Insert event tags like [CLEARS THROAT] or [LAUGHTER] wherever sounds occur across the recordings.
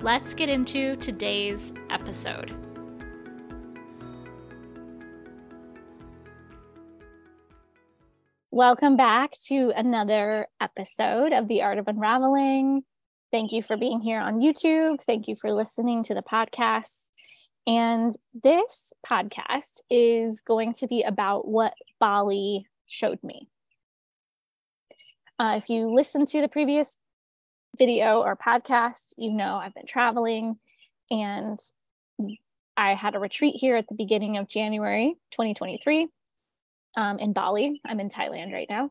Let's get into today's episode. Welcome back to another episode of The Art of Unraveling. Thank you for being here on YouTube. Thank you for listening to the podcast. And this podcast is going to be about what Bali showed me. Uh, if you listen to the previous video or podcast, you know I've been traveling and I had a retreat here at the beginning of January 2023 um, in Bali. I'm in Thailand right now.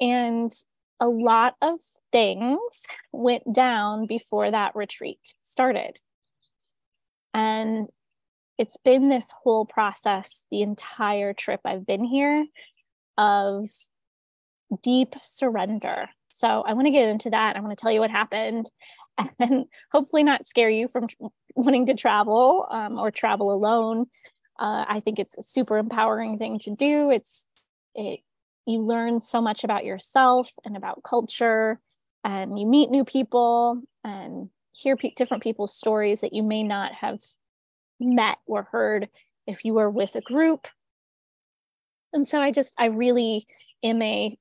And a lot of things went down before that retreat started. And it's been this whole process the entire trip I've been here of deep surrender so I want to get into that. I want to tell you what happened [LAUGHS] and hopefully not scare you from wanting to travel um, or travel alone. Uh, I think it's a super empowering thing to do. It's it you learn so much about yourself and about culture, and you meet new people and hear pe- different people's stories that you may not have met or heard if you were with a group. And so I just I really am a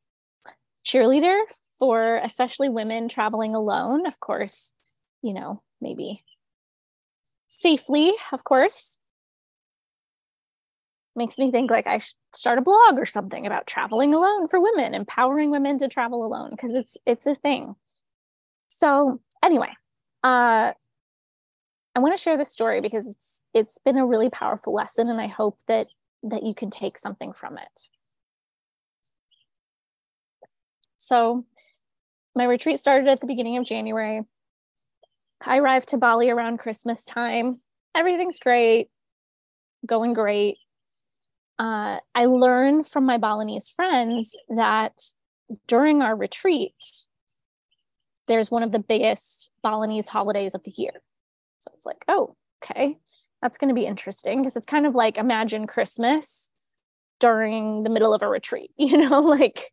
cheerleader for especially women traveling alone, of course, you know, maybe safely, of course. Makes me think like I should start a blog or something about traveling alone for women, empowering women to travel alone because it's it's a thing. So anyway, uh I want to share this story because it's it's been a really powerful lesson and I hope that that you can take something from it. So my retreat started at the beginning of January. I arrived to Bali around Christmas time. Everything's great, going great. Uh, I learned from my Balinese friends that during our retreat, there's one of the biggest Balinese holidays of the year. So it's like, oh, okay, that's going to be interesting because it's kind of like imagine Christmas during the middle of a retreat, [LAUGHS] you know, like,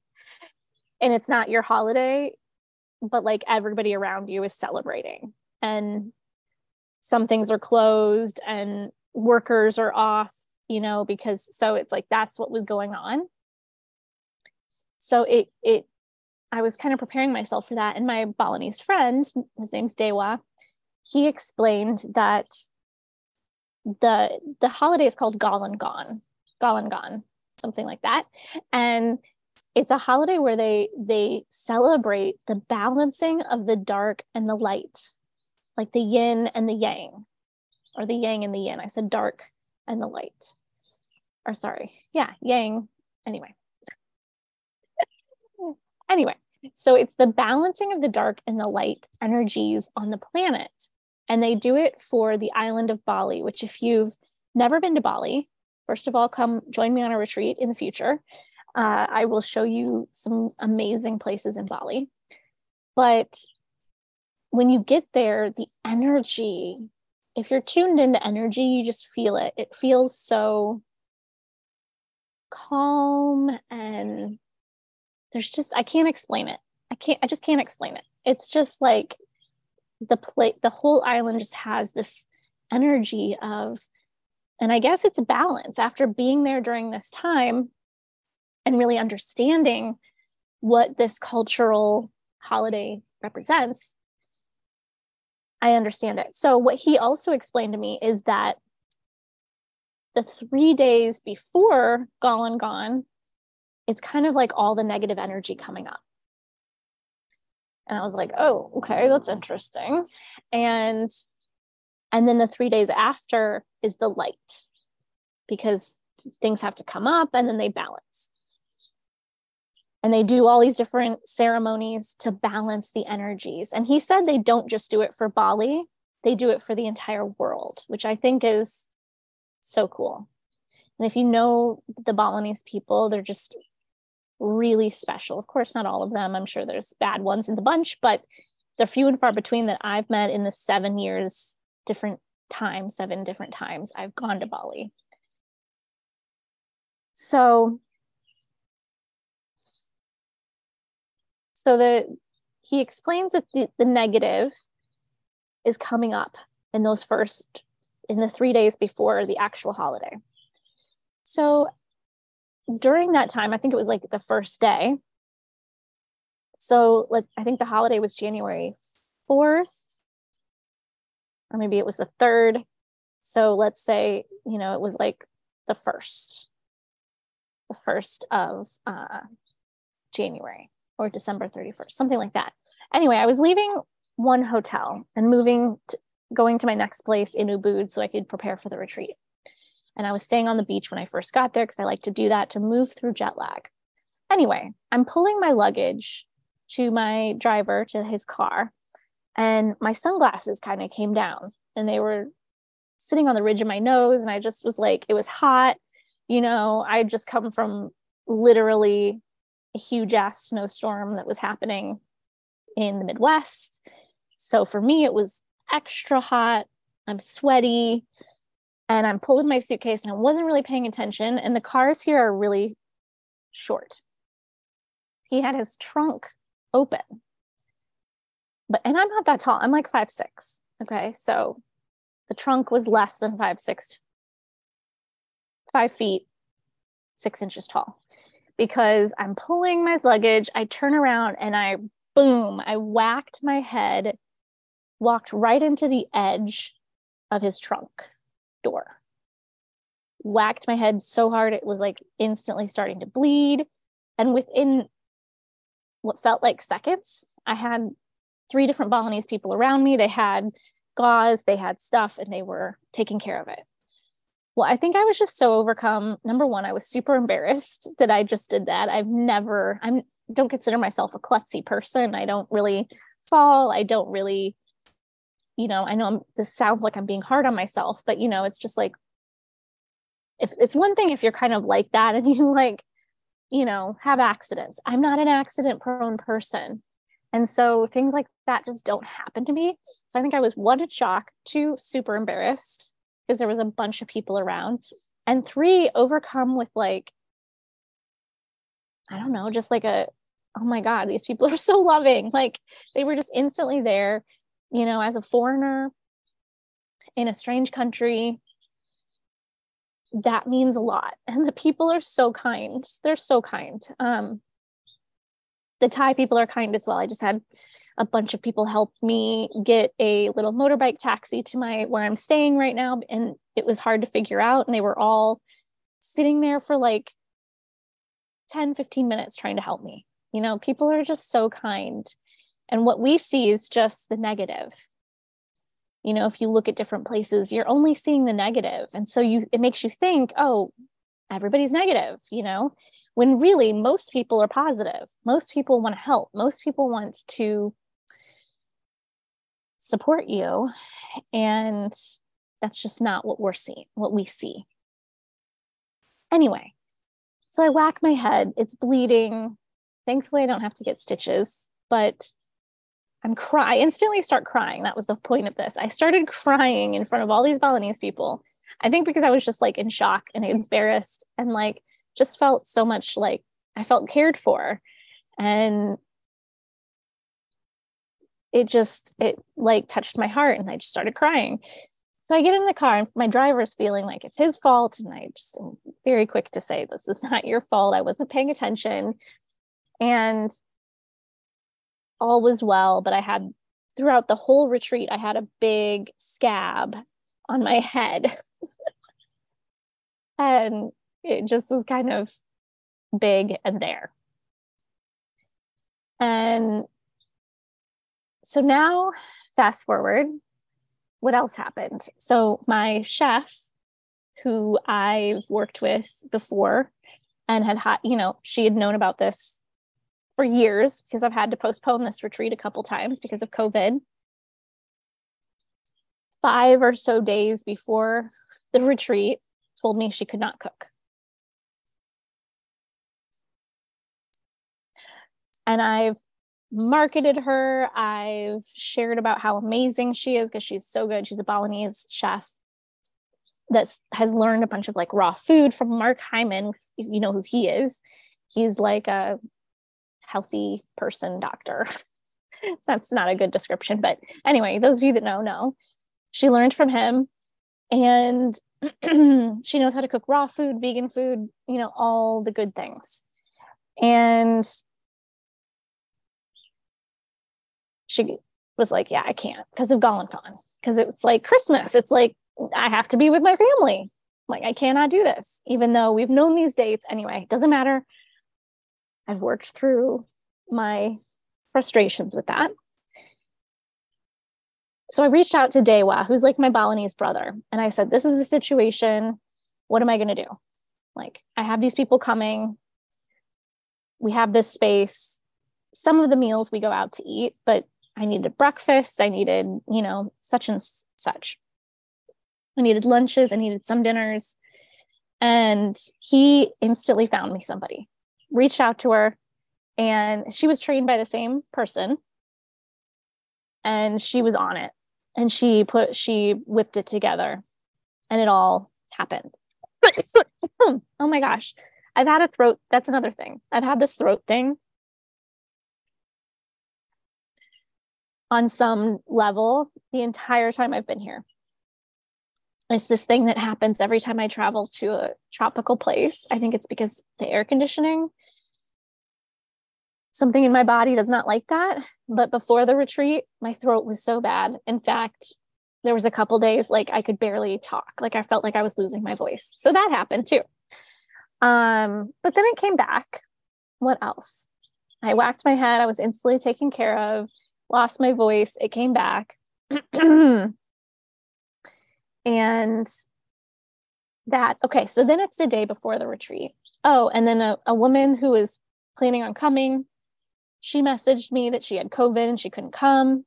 and it's not your holiday, but like everybody around you is celebrating. And some things are closed and workers are off you know because so it's like that's what was going on. So it it i was kind of preparing myself for that. And my balinese friend his name's dewa he explained that the the holiday is called galungan galungan something like that. And it's a holiday where they they celebrate the balancing of the dark and the light like the yin and the yang or the yang and the yin. I said dark and the light. Or sorry yeah yang. Anyway. [LAUGHS] Anyway so it's the balancing of the dark and the light energies on the planet. And they do it for the island of bali which if you've never been to bali first of all come join me on a retreat in the future uh, I will show you some amazing places in Bali. But when you get there, the energy, if you're tuned into energy, you just feel it. It feels so calm and there's just, I can't explain it. I can't, I just can't explain it. It's just like the plate, the whole island just has this energy of, and I guess it's balance after being there during this time and really understanding what this cultural holiday represents, I understand it. So, what he also explained to me is that the three days before Galungan, it's kind of like all the negative energy coming up. And I was like, oh, okay, that's interesting. And and then the three days after is the light because things have to come up and then they balance and they do all these different ceremonies to balance the energies and he said they don't just do it for bali they do it for the entire world, which I think is so cool. And if you know the Balinese people, they're just really special. Of course, not all of them. I'm sure there's bad ones in the bunch, but they're few and far between that I've met in the seven years, different times, seven different times I've gone to Bali. So, so the he explains that the, the negative is coming up in those first in the three days before the actual holiday. So during that time, I think it was like the first day. So like I think the holiday was January 4th, or maybe it was the third. So let's say, you know, it was like the first, the first of uh, January or December 31st, something like that. Anyway, I was leaving one hotel and moving, to, going to my next place in Ubud so I could prepare for the retreat. And I was staying on the beach when I first got there because I like to do that to move through jet lag. Anyway, I'm pulling my luggage to my driver to his car, and my sunglasses kind of came down and they were sitting on the ridge of my nose. And I just was like, it was hot. You know, I had just come from literally a huge ass snowstorm that was happening in the Midwest. So for me, it was extra hot. I'm sweaty and I'm pulling my suitcase and I wasn't really paying attention. And the cars here are really short. He had his trunk open. But and I'm not that tall. I'm like five six. Okay. So the trunk was less than five six, five feet, six inches tall. Because I'm pulling my luggage, I turn around and I boom, I whacked my head, walked right into the edge of his trunk door. Whacked my head so hard it was like instantly starting to bleed. And within what felt like seconds, I had three different Balinese people around me. They had gauze, they had stuff, and they were taking care of it. Well, I think I was just so overcome. Number one, I was super embarrassed [LAUGHS] that I just did that. I've never, I'm don't consider myself a klutzy person. I don't really fall. I don't really, you know, I know I'm, this sounds like I'm being hard on myself, but you know, it's just like, if it's one thing if you're kind of like that and [LAUGHS] you like, you know, have accidents. I'm not an accident prone person. And so things like that just don't happen to me. So I think I was one in shock, two super embarrassed because there was a bunch of people around, and three overcome with like I don't know, just like a oh my God, these people are so loving. Like they were just instantly there, you know, as a foreigner in a strange country. That means a lot. [LAUGHS] And the people are so kind. They're so kind. Um, the Thai people are kind as well. I just had a bunch of people helped me get a little motorbike taxi to my where I'm staying right now. And it was hard to figure out. And they were all sitting there for like 10, 15 minutes trying to help me. You know, people are just so kind. And what we see is just the negative. You know, if you look at different places, you're only seeing the negative. And so you it makes you think, oh, everybody's negative, you know, when really most people are positive. Most people want to help. Most people want to support you. And that's just not what we're seeing, what we see. Anyway, so I whack my head, it's bleeding. Thankfully, I don't have to get stitches, but I'm cry. I instantly start crying. That was the point of this. I started crying in front of all these Balinese people. I think because I was just like in shock and embarrassed and like just felt so much like I felt cared for. And it just it like touched my heart and I just started crying. So I get in the car and my driver's feeling like it's his fault. And I just am very quick to say, this is not your fault. I wasn't paying attention and all was well but i had throughout the whole retreat i had a big scab on my head [LAUGHS] and it just was kind of big and there and so now fast forward what else happened so my chef who i've worked with before and had had you know she had known about this for years because I've had to postpone this retreat a couple times because of COVID. five or so days before the retreat, told me she could not cook. And I've marketed her. I've shared about how amazing she is because she's so good. She's a Balinese chef that has learned a bunch of like raw food from Mark Hyman. You know who he is. He's like a healthy person doctor. [LAUGHS] That's not a good description, but anyway, those of you that know, know. She learned from him and [CLEARS THROAT] she knows how to cook raw food, vegan food, you know, all the good things. And she was like, Yeah, I can't because of Galungan, because it's like Christmas. It's like I have to be with my family. Like, I cannot do this, even though we've known these dates. Anyway, it doesn't matter. I've worked through my frustrations with that. So I reached out to Dewa, who's like my Balinese brother, and I said, This is the situation. What am I going to do? Like, I have these people coming. We have this space. Some of the meals we go out to eat, but I needed breakfast. I needed, you know, such and such. I needed lunches. I needed some dinners. And he instantly found me somebody, reached out to her, and she was trained by the same person. And she was on it. And she put, she whipped it together and it all happened. [COUGHS] oh my gosh. I've had a throat. That's another thing. I've had this throat thing on some level the entire time I've been here. It's this thing that happens every time I travel to a tropical place. I think it's because the air conditioning. Something in my body does not like that. But before the retreat, my throat was so bad. In fact, there was a couple days like I could barely talk. Like I felt like I was losing my voice. So that happened too. Um, but then it came back. What else? I whacked my head. I was instantly taken care of lost my voice. It came back. [CLEARS THROAT] and that, okay, so then it's the day before the retreat. Oh, and then a, a woman who was planning on coming, she messaged me that she had COVID and she couldn't come.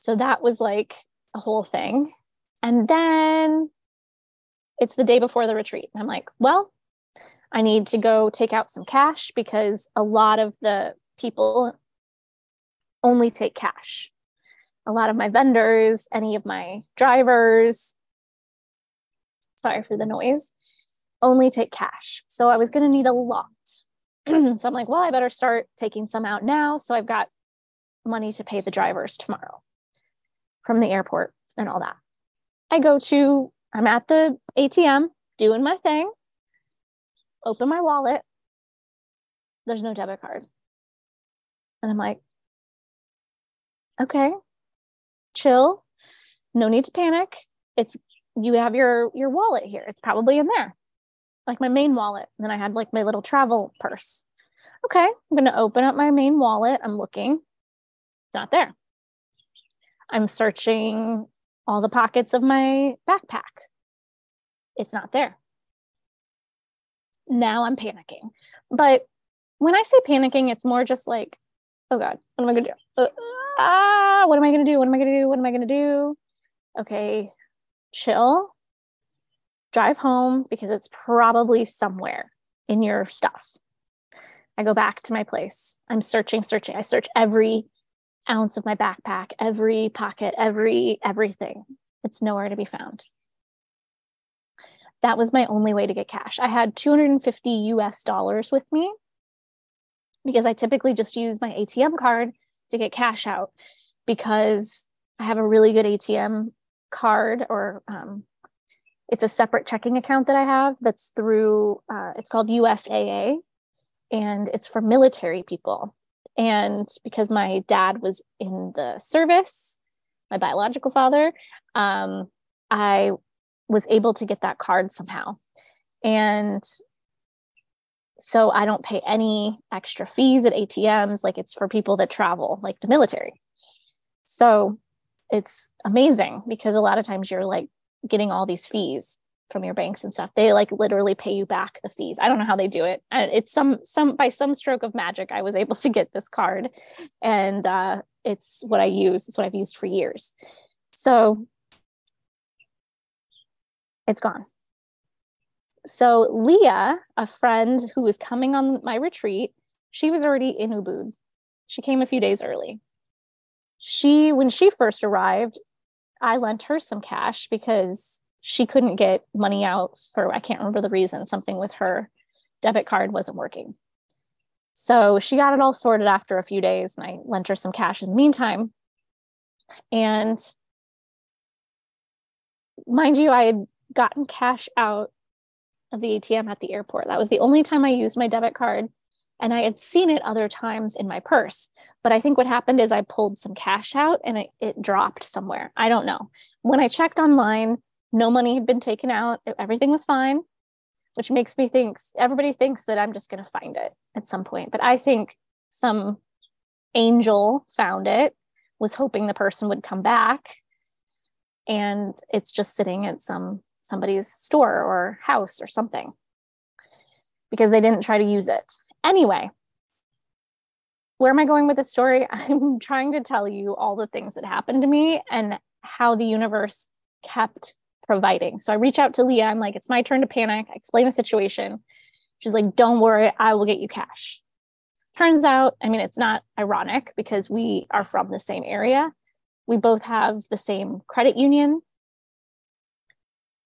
So that was like a whole thing. And then it's the day before the retreat. I'm like, well, I need to go take out some cash because a lot of the people only take cash. A lot of my vendors, any of my drivers, sorry for the noise, only take cash. So I was going to need a lot. [CLEARS THROAT] so I'm like, well, I better start taking some out now. So I've got money to pay the drivers tomorrow from the airport and all that. I go to, I'm at the ATM doing my thing, open my wallet. There's no debit card. And I'm like, okay. Chill. No need to panic. It's you have your your wallet here. It's probably in there. Like my main wallet. And then i had like my little travel purse. Okay. I'm going to open up my main wallet. I'm looking. It's not there. I'm searching all the pockets of my backpack. It's not there. Now i'm panicking. But when i say panicking it's more just like oh god what am i going to do? Uh, ah, what am I going to do? What am I going to do? What am I going to do? Okay, chill, drive home because it's probably somewhere in your stuff. I go back to my place. I'm searching, searching. I search every ounce of my backpack, every pocket, every everything. It's nowhere to be found. That was my only way to get cash. I had 250 US dollars with me because I typically just use my ATM card to get cash out because I have a really good ATM card or um, it's a separate checking account that I have that's through, uh, it's called USAA and it's for military people. And because my dad was in the service, my biological father, um, I was able to get that card somehow. And so I don't pay any extra fees at ATMs. Like it's for people that travel, like the military. So it's amazing because a lot of times you're like getting all these fees from your banks and stuff. They like literally pay you back the fees. I don't know how they do it. It's some some by some stroke of magic I was able [LAUGHS] to get this card and uh it's what I use. It's what I've used for years. So it's gone. So Leah, a friend who was coming on my retreat, she was already in Ubud. She came a few days early. She, when she first arrived, I lent her some cash because she couldn't get money out for, I can't remember the reason, something with her debit card wasn't working. So she got it all sorted after a few days, and I lent her some cash in the meantime. And mind you, I had gotten cash out of the ATM at the airport. That was the only time I used my debit card. And I had seen it other times in my purse. But I think what happened is I pulled some cash out and it, it dropped somewhere. I don't know. When I checked online, no money had been taken out. Everything was fine, which makes me think everybody thinks that I'm just going to find it at some point. But I think some angel found it, was hoping the person would come back. And it's just sitting at some somebody's store or house or something because they didn't try to use it. Anyway, where am I going with this story? [LAUGHS] I'm trying to tell you all the things that happened to me and how the universe kept providing. So I reach out to Leah. I'm like, it's my turn to panic. I explain the situation. She's like, don't worry, I will get you cash. Turns out, I mean, it's not ironic because we are from the same area. We both have the same credit union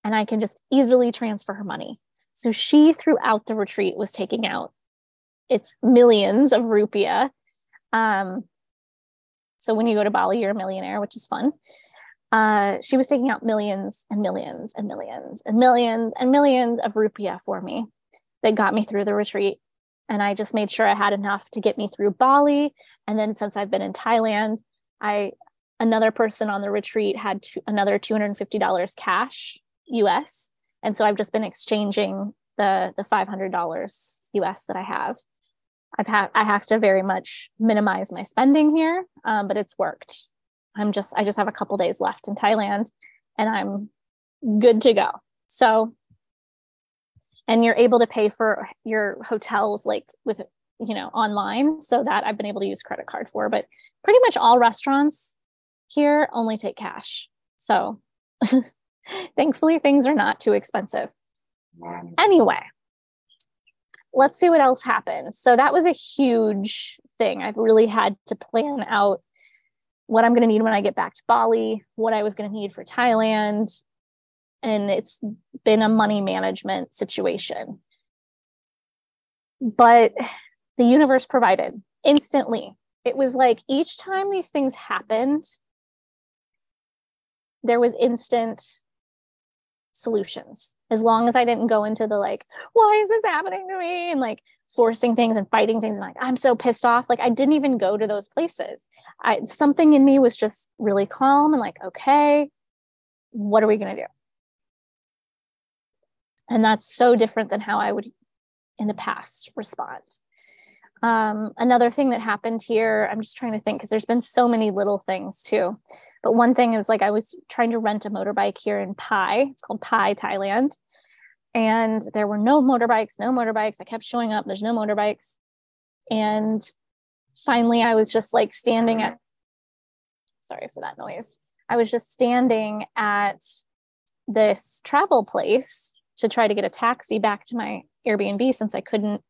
and I can just easily transfer her money. So she, throughout the retreat, was taking out its millions of rupiah. Um, so when you go to Bali, you're a millionaire, which is fun. Uh, she was taking out millions and millions and millions and millions and millions of rupiah for me that got me through the retreat. And I just made sure I had enough to get me through Bali. And then since I've been in Thailand, I another person on the retreat had another $250 cash US. And so I've just been exchanging the the $500 US that I have. I've had I have to very much minimize my spending here, um, but it's worked. I'm just I just have a couple days left in Thailand, and I'm good to go. So, and you're able to pay for your hotels like with you know online, so that I've been able to use credit card for. But pretty much all restaurants here only take cash. So [LAUGHS] Thankfully, things are not too expensive. Anyway, let's see what else happened. So that was a huge thing. I've really had to plan out what I'm going to need when I get back to Bali, what I was going to need for Thailand. And it's been a money management situation. But the universe provided instantly. It was like each time these things happened, there was instant solutions as long as I didn't go into the like, why is this happening to me? And like forcing things and fighting things and like, I'm so pissed off. Like I didn't even go to those places. I something in me was just really calm and like, okay, what are we gonna do? And that's so different than how I would in the past respond. Um, another thing that happened here, I'm just trying to think because there's been so many little things too. But one thing is like I was trying to rent a motorbike here in Pai. It's called Pai, Thailand. And there were no motorbikes, no motorbikes. I kept showing up, there's no motorbikes. And finally, I was just like standing at, sorry for that noise. I was just standing at this travel place to try to get a taxi back to my Airbnb since I couldn't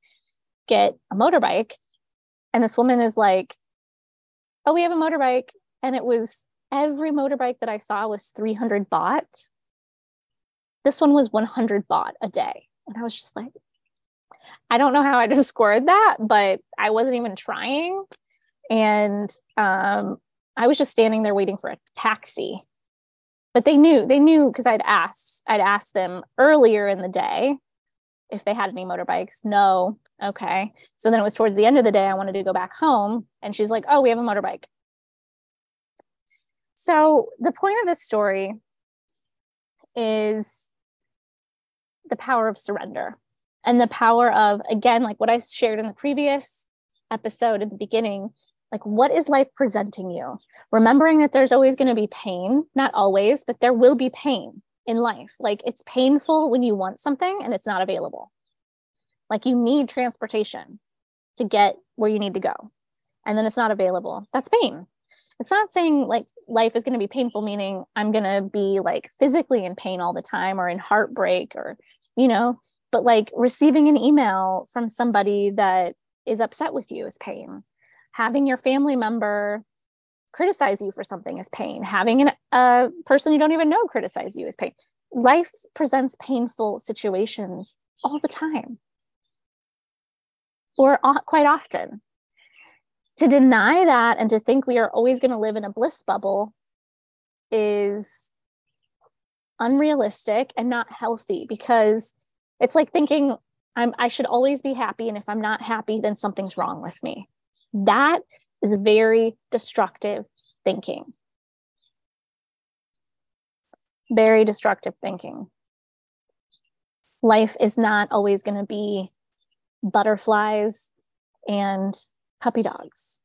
get a motorbike. And this woman is like, Oh, we have a motorbike. And it was every motorbike that I saw was 300 baht. This one was 100 baht a day. And I was just like, I don't know how I just [LAUGHS] scored that, but I wasn't even trying. And um, I was just standing there waiting for a taxi. But they knew, they knew because I'd asked, I'd asked them earlier in the day if they had any motorbikes. No. Okay. So then it was towards the end of the day. I wanted to go back home. And she's like, oh, we have a motorbike. So, the point of this story is the power of surrender and the power of, again, like what I shared in the previous episode at the beginning, like what is life presenting you? Remembering that there's always going to be pain, not always, but there will be pain in life. Like it's painful when you want something and it's not available. Like you need transportation to get where you need to go, and then it's not available. That's pain. It's not saying like life is going to be painful, meaning I'm going to be like physically in pain all the time or in heartbreak or, you know, but like receiving an email from somebody that is upset with you is pain. Having your family member criticize you for something is pain. Having an, a person you don't even know criticize you is pain. Life presents painful situations all the time or quite often. To deny that and to think we are always going to live in a bliss bubble is unrealistic and not healthy because it's like thinking I'm I should always be happy and if I'm not happy then something's wrong with me. That is very destructive thinking. Very destructive thinking. Life is not always going to be butterflies and puppy dogs.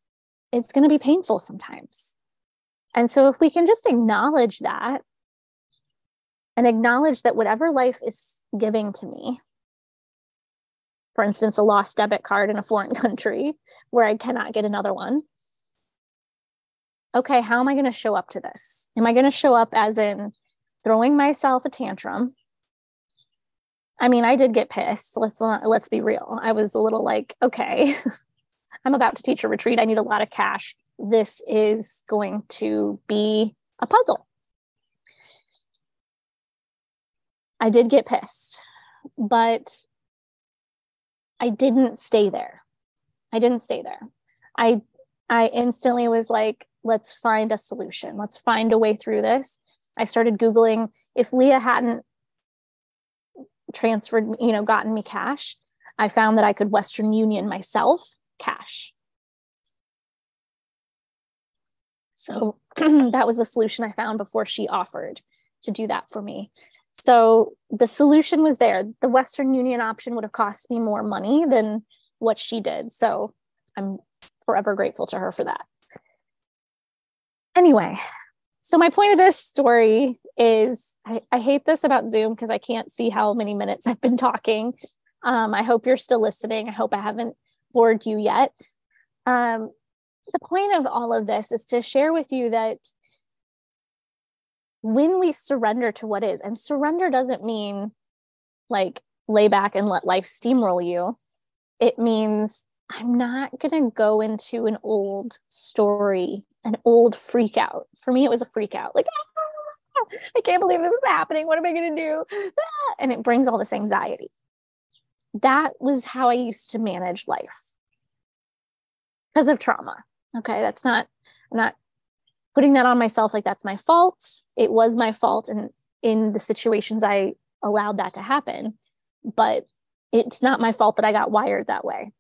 It's going to be painful sometimes. And so, if we can just acknowledge that and acknowledge that whatever life is giving to me, for instance, a lost debit card in a foreign [LAUGHS] country where I cannot get another one. Okay, how am I going to show up to this? Am I going to show up as in throwing myself a tantrum? I mean, I did get pissed. Let's not, let's be real. I was a little like, okay, [LAUGHS] I'm about to teach a retreat. I need a lot of cash. This is going to be a puzzle. I did get pissed, but I didn't stay there. I didn't stay there. I I instantly was like, let's find a solution. Let's find a way through this. I started googling if Leah hadn't transferred, you know, gotten me cash, I found that I could Western Union myself cash. So [CLEARS THROAT] that was the solution I found before she offered to do that for me. So the solution was there. The Western Union option would have cost me more money than what she did. So I'm forever grateful to her for that. Anyway, so my point of this story is I, I hate this about Zoom because I can't see how many minutes I've been talking. Um, I hope you're still listening. I hope I haven't bored you yet. Um, the point of all of this is to share with you that when we surrender to what is, and surrender doesn't mean like lay back and let life steamroll you, it means I'm not going to go into an old story, an old freak out. For me, it was a freak out like, ah, I can't believe this is happening. What am I going to do? Ah, and it brings all this anxiety. That was how I used to manage life because of trauma. Okay. That's not, I'm not putting that on myself like that's my fault. It was my fault. And in the situations I allowed that to happen, but it's not my fault that I got wired that way.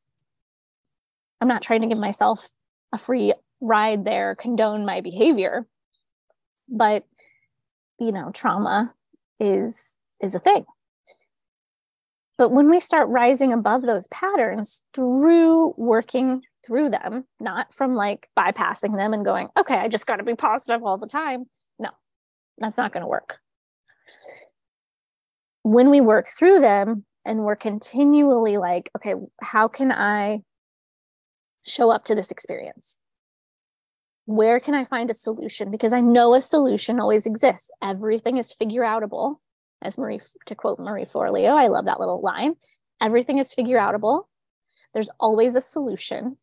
I'm not trying to give myself a free ride there, condone my behavior. But, you know, trauma is is a thing. But when we start rising above those patterns through working through them, not from like bypassing them and going, okay, I just got to be positive all the time. No, that's not going to work. When we work through them and we're continually like, okay, how can I show up to this experience? Where can I find a solution? Because I know a solution always exists. Everything is figure outable, as Marie, to quote Marie Forleo, I love that little line. Everything is figure outable. There's always a solution.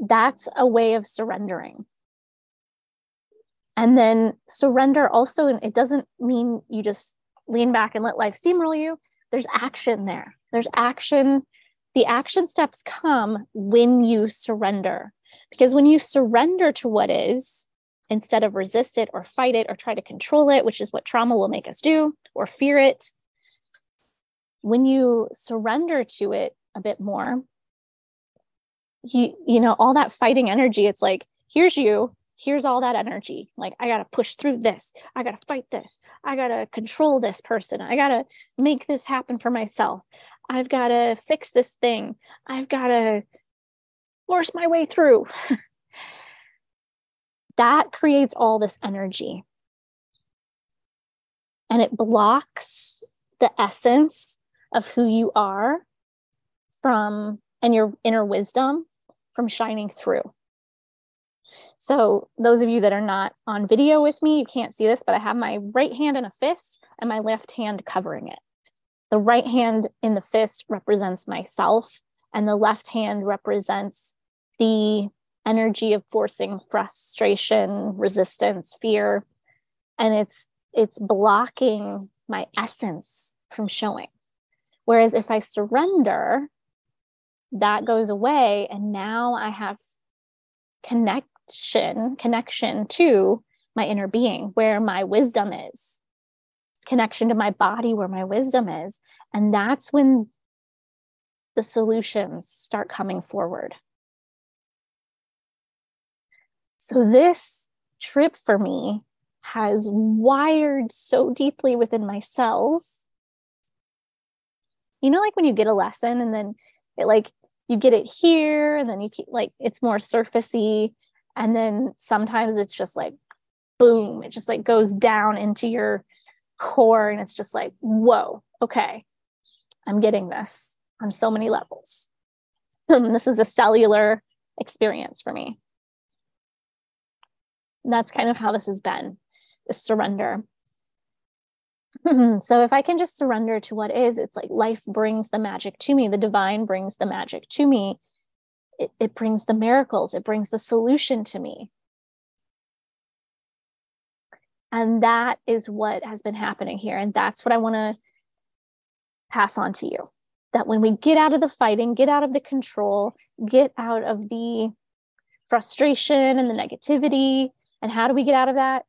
That's a way of surrendering. And then surrender also, and it doesn't mean you just lean back and let life steamroll you. There's action there. There's action. The action steps come when you surrender. Because when you surrender to what is, instead of resist it or fight it or try to control it, which is what trauma will make us do, or fear it, when you surrender to it a bit more, you you know all that fighting energy it's like here's you here's all that energy. Like i got to push through this. I got to fight this. I got to control this person. I got to make this happen for myself. I've got to fix this thing. I've got to force my way through [LAUGHS] that creates all this energy and it blocks the essence of who you are from and your inner wisdom from shining through. So, those of you that are not on video with me, you can't see this, but I have my right hand in a fist and my left hand covering it. The right hand in the fist represents myself, and the left hand represents the energy of forcing frustration, resistance, fear, and it's it's blocking my essence from showing. Whereas if I surrender, that goes away and now I have connection connection to my inner being where my wisdom is connection to my body where my wisdom is and that's when the solutions start coming forward so this trip for me has wired so deeply within my cells. You know like when you get a lesson and then it like you get it here and then you keep like it's more surfacey and then sometimes it's just like boom it just like goes down into your core and it's just like whoa okay i'm getting this on so many levels. [LAUGHS] This is a cellular experience for me and that's kind of how this has been this surrender mm-hmm. so if I can just surrender to what is, it's like life brings the magic to me, the divine brings the magic to me. It, it brings the miracles, it brings the solution to me. And that is what has been happening here. And that's what I want to pass on to you. That when we get out of the fighting, get out of the control, get out of the frustration and the negativity, and how do we get out of that?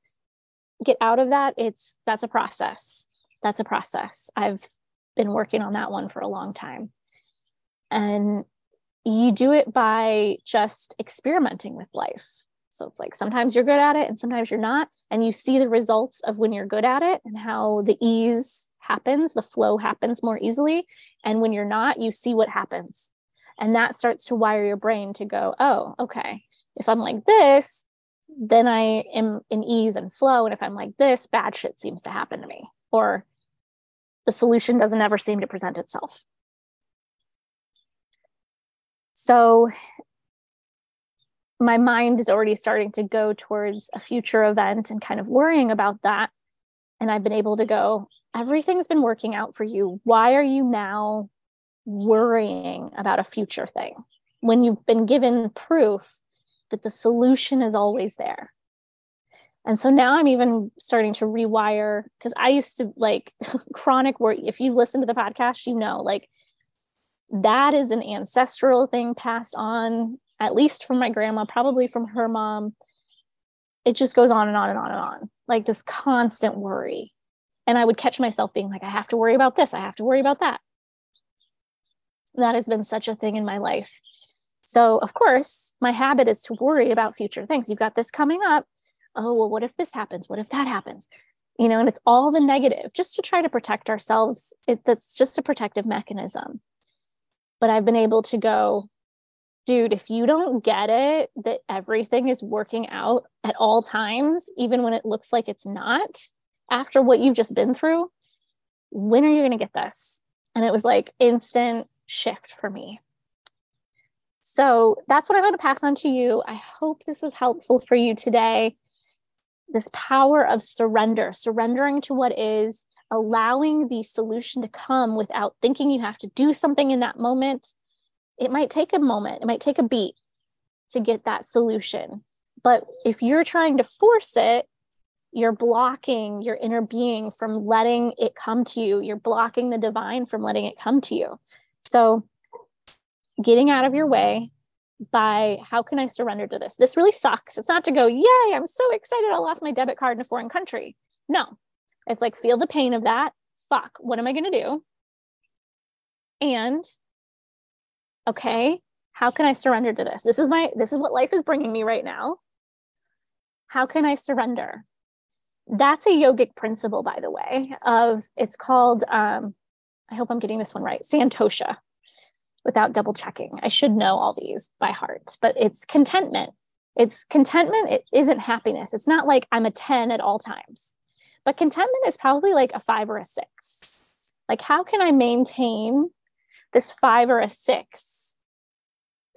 get out of that it's that's a process. That's a process. I've been working on that one for a long time. And you do it by just experimenting with life. So it's like sometimes you're good at it and sometimes you're not and you see the results of when you're good at it and how the ease happens the flow happens more easily. And when you're not you see what happens. And that starts to wire your brain to go oh okay. If i'm like this then I am in ease and flow. And if I'm like this, bad shit seems to happen to me, or the solution doesn't ever seem to present itself. So my mind is already starting to go towards a future event and kind of worrying about that. And I've been able to go, everything's been working out for you. Why are you now worrying about a future thing when you've been given proof but the solution is always there. And so now I'm even starting to rewire because I used to like [LAUGHS] chronic worry. If you've listened to the podcast, you know, like that is an ancestral thing passed on, at least from my grandma, probably from her mom. It just goes on and on and on and on, like this constant worry. And I would catch myself being like, I have to worry about this, I have to worry about that. That has been such a thing in my life. So, of course, my habit is to worry about future things. You've got this coming up. Oh, well, what if this happens? What if that happens? You know, and it's all the negative just to try to protect ourselves. It, that's just a protective mechanism. But I've been able to go, dude, if you don't get it, that everything is working out at all times, even when it looks like it's not, after what you've just been through, when are you going to get this? And it was like instant shift for me. So that's what I'm going to pass on to you. I hope this was helpful for you today. This power of surrender, surrendering to what is, allowing the solution to come without thinking you have to do something in that moment. It might take a moment, it might take a beat to get that solution. But if you're trying to force it, you're blocking your inner being from letting it come to you. You're blocking the divine from letting it come to you. So getting out of your way by how can I surrender to this? This really sucks. It's not to go, yay, I'm so excited I lost my debit card in a foreign country. No, it's like feel the pain of that. Fuck, what am I going to do? And okay, how can I surrender to this? This is my this is what life is bringing me right now. How can I surrender? That's a yogic principle, by the way, of it's called um, I hope I'm getting this one right, Santosha without double checking. I should know all these by heart, but it's contentment. It's contentment, it isn't happiness. It's not like I'm a 10 at all times, but contentment is probably like a five or a six. Like, how can I maintain this five or a six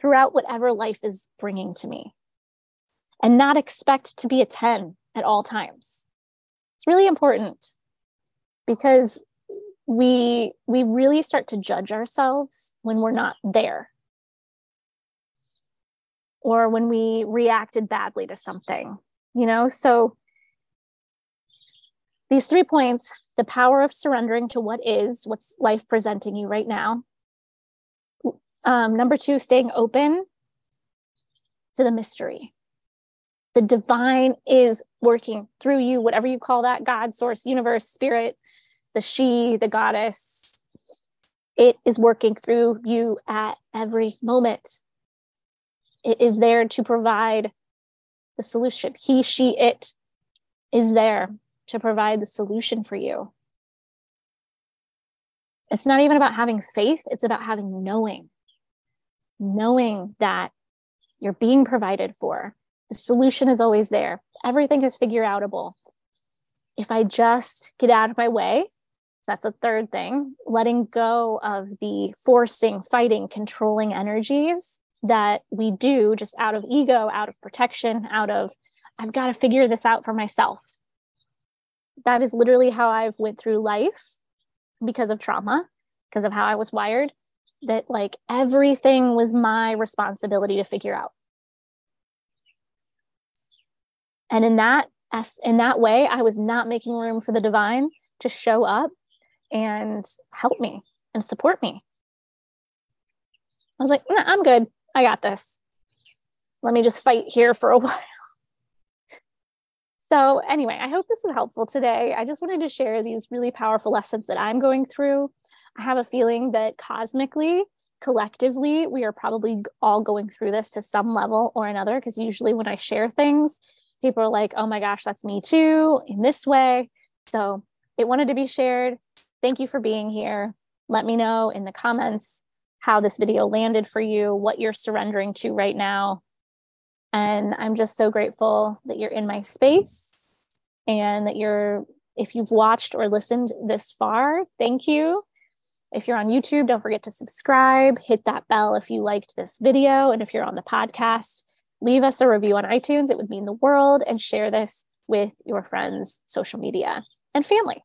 throughout whatever life is bringing to me and not expect to be a 10 at all times. It's really important because we we really start to judge ourselves when we're not there. Or when we reacted badly to something you know? So these three points the power of surrendering to what is what's life presenting you right now. Um, number two staying open to the mystery. The divine is working through you whatever you call that god source universe spirit the she the goddess it is working through you at every moment it is there to provide the solution he she it is there to provide the solution for you. It's not even about having faith, it's about having knowing, knowing that you're being provided for. The solution is always there. Everything is figure outable. If I just get out of my way, so that's a third thing, letting go of the forcing, fighting, controlling energies that we do just out of ego, out of protection, out of I've got to figure this out for myself that is literally how I've went through life because of trauma, because of how I was wired, that like everything was my responsibility to figure out. And in that in that way, I was not making room for the divine to show up and help me and support me. I was like, nah, I'm good. I got this. Let me just fight here for a [LAUGHS] while. So, anyway, I hope this was helpful today. I just wanted to share these really powerful lessons that I'm going through. I have a feeling that cosmically, collectively, we are probably all going through this to some level or another. Because usually, when I share things, people are like, oh my gosh, that's me too, in this way. So, it wanted to be shared. Thank you for being here. Let me know in the comments how this video landed for you, what you're surrendering to right now, and I'm just so grateful that you're in my space and that you're, if you've watched or listened this far, thank you. If you're on YouTube, don't forget to subscribe, hit that bell if you liked this video. And if you're on the podcast, leave us a review on iTunes. It would mean the world and share this with your friends, social media, and family.